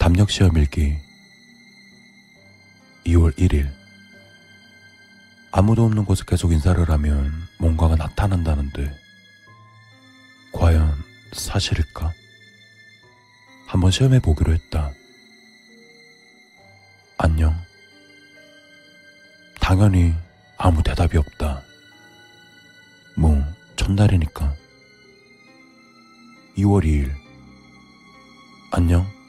담력 시험 일기 2월 1일 아무도 없는 곳에 계속 인사를 하면 뭔가가 나타난다는데 과연 사실일까? 한번 시험해 보기로 했다. 안녕. 당연히 아무 대답이 없다. 뭐, 첫날이니까. 2월 2일. 안녕.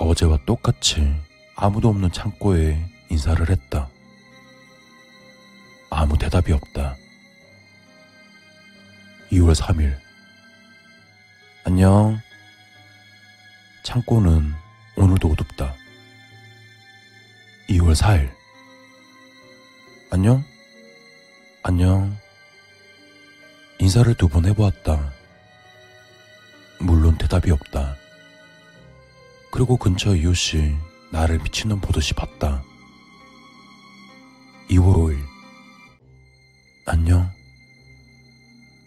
어제와 똑같이 아무도 없는 창고에 인사를 했다. 아무 대답이 없다. 2월 3일. 안녕. 창고는 오늘도 어둡다. 2월 4일. 안녕? 안녕. 인사를 두 번 해보았다. 물론 대답이 없다. 그리고 근처 이웃이 나를 미친놈 보듯이 봤다. 2월 5일. 안녕.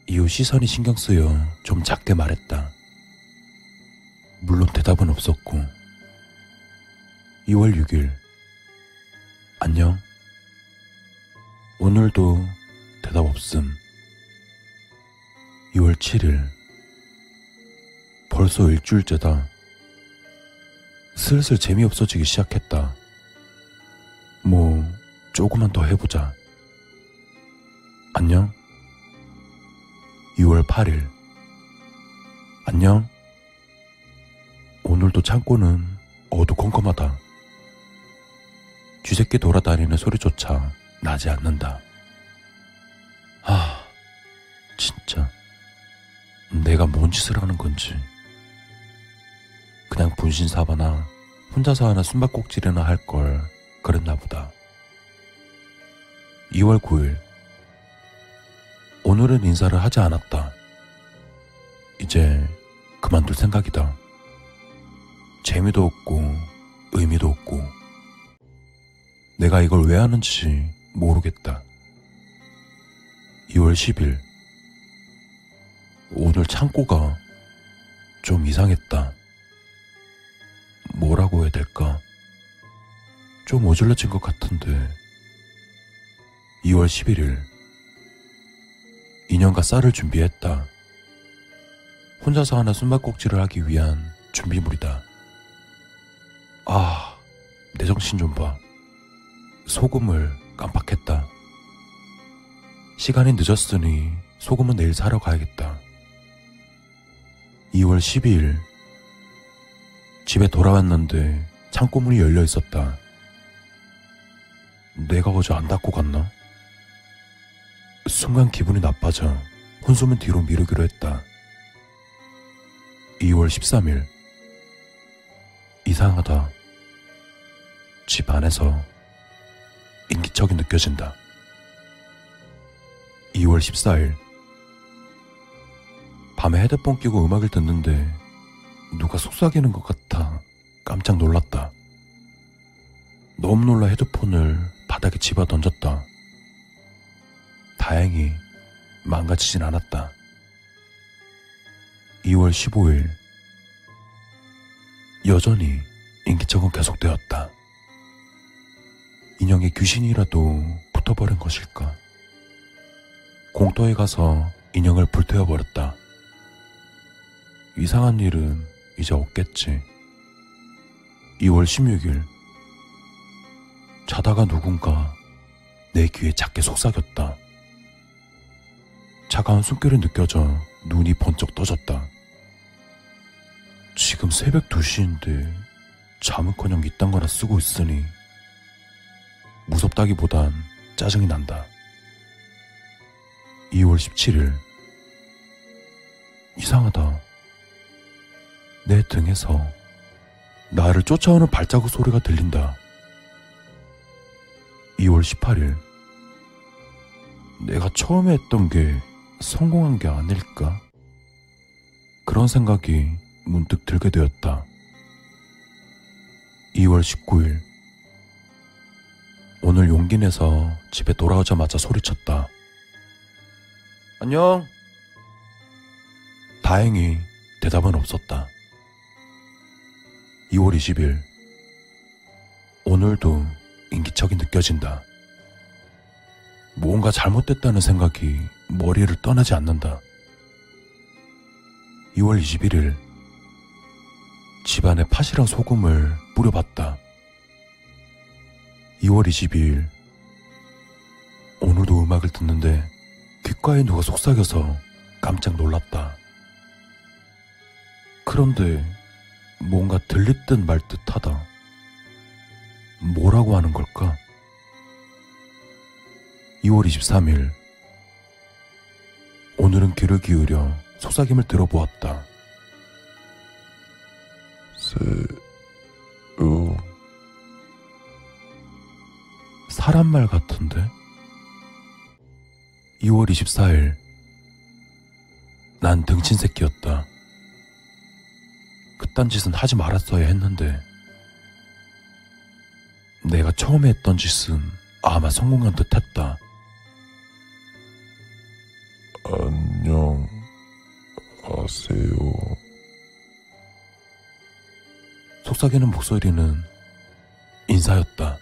이웃 시선이 신경 쓰여 좀 작게 말했다. 물론 대답은 없었고. 2월 6일. 안녕. 오늘도 대답 없음. 2월 7일. 벌써 일주일째다. 슬슬 재미없어지기 시작했다. 뭐, 조금만 더 해보자. 안녕? 2월 8일. 안녕? 오늘도 창고는 어두컴컴하다. 쥐새끼 돌아다니는 소리조차 나지 않는다. 아, 진짜. 내가 뭔 짓을 하는 건지. 그냥 분신 사바나 혼자서 하는 숨바꼭질이나 할 걸 그랬나 보다. 2월 9일. 오늘은 인사를 하지 않았다. 이제 그만둘 생각이다. 재미도 없고 의미도 없고 내가 이걸 왜 하는지 모르겠다. 2월 10일. 오늘 창고가 좀 이상했다. 뭐라고 해야 될까? 좀 어질러진 것 같은데. 2월 11일. 인형과 쌀을 준비했다. 혼자서 하나 숨바꼭질을 하기 위한 준비물이다. 아, 내 정신 좀 봐. 소금을 깜빡했다. 시간이 늦었으니 소금은 내일 사러 가야겠다. 2월 12일. 집에 돌아왔는데 창고문이 열려 있었다. 내가 어제 안 닫고 갔나? 순간 기분이 나빠져 혼숨은 뒤로 미루기로 했다. 2월 13일. 이상하다. 집 안에서 인기척이 느껴진다. 2월 14일. 밤에 헤드폰 끼고 음악을 듣는데 누가 속삭이는 것 같아 깜짝 놀랐다. 너무 놀라 헤드폰을 바닥에 집어 던졌다. 다행히 망가지진 않았다. 2월 15일. 여전히 인기척은 계속되었다. 인형의 귀신이라도 붙어버린 것일까? 공터에 가서 인형을 불태워버렸다. 이상한 일은 이제 없겠지. 2월 16일. 자다가 누군가 내 귀에 작게 속삭였다. 차가운 숨결이 느껴져 눈이 번쩍 떠졌다. 지금 새벽 2시인데 잠은커녕 이딴 거나 쓰고 있으니 무섭다기보단 짜증이 난다. 2월 17일. 이상하다. 내 등에서 나를 쫓아오는 발자국 소리가 들린다. 2월 18일. 내가 처음에 했던 게 성공한 게 아닐까? 그런 생각이 문득 들게 되었다. 2월 19일. 오늘 용기 내서 집에 돌아오자마자 소리쳤다. 안녕. 다행히 대답은 없었다. 2월 20일. 오늘도 인기척이 느껴진다. 뭔가 잘못됐다는 생각이 머리를 떠나지 않는다. 2월 21일. 집안에 팥이랑 소금을 뿌려봤다. 2월 22일. 오늘도 음악을 듣는데 귓가에 누가 속삭여서 깜짝 놀랐다. 그런데 뭔가 들릴 듯말 듯 하다. 뭐라고 하는 걸까? 2월 23일. 오늘은 귀를 기울여 속삭임을 들어보았다. 새우 사람 말 같은데? 2월 24일. 난 등친 새끼였다. 그딴 짓은 하지 말았어야 했는데. 내가 처음에 했던 짓은 아마 성공한 듯 했다. 안녕 하세요 속삭이는 목소리는 인사였다.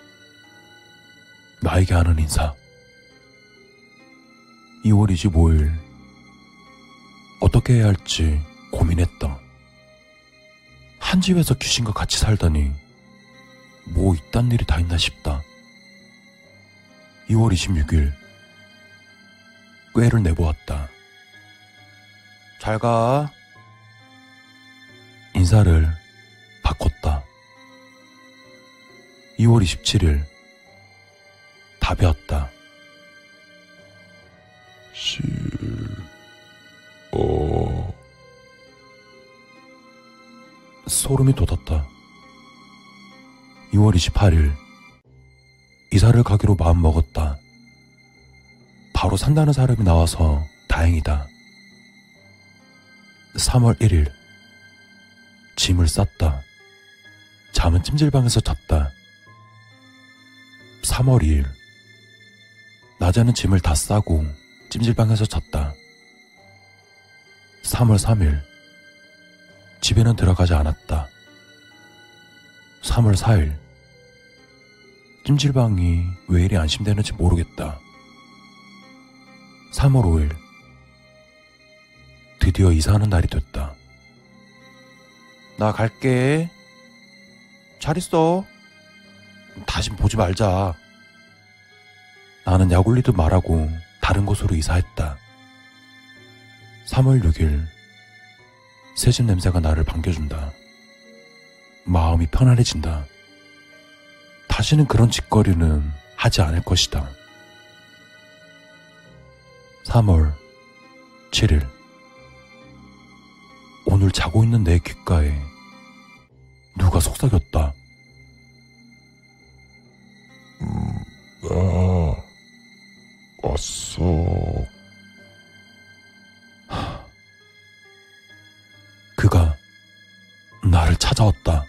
나에게 하는 인사. 2월 25일. 어떻게 해야 할지 고민했다. 한 집에서 귀신과 같이 살다니 뭐 이딴 일이 다 있나 싶다. 2월 26일. 꾀를 내보았다. 잘 가. 인사를 바꿨다. 2월 27일 답이었다. 싫 소름이 돋았다. 2월 28일 이사를 가기로 마음 먹었다. 바로 산다는 사람이 나와서 다행이다. 3월 1일 짐을 쌌다. 잠은 찜질방에서 잤다. 3월 2일 낮에는 짐을 다 싸고 찜질방에서 잤다. 3월 3일 집에는 들어가지 않았다. 3월 4일 찜질방이 왜 이리 안심되는지 모르겠다. 3월 5일 드디어 이사하는 날이 됐다. 나 갈게. 잘 있어. 다신 보지 말자. 나는 약올리도 말하고 다른 곳으로 이사했다. 3월 6일 새집 냄새가 나를 반겨준다. 마음이 편안해진다. 다시는 그런 짓거리는 하지 않을 것이다. 3월 7일 오늘 자고 있는 내 귓가에 누가 속삭였다. 나 왔어 찾아왔다.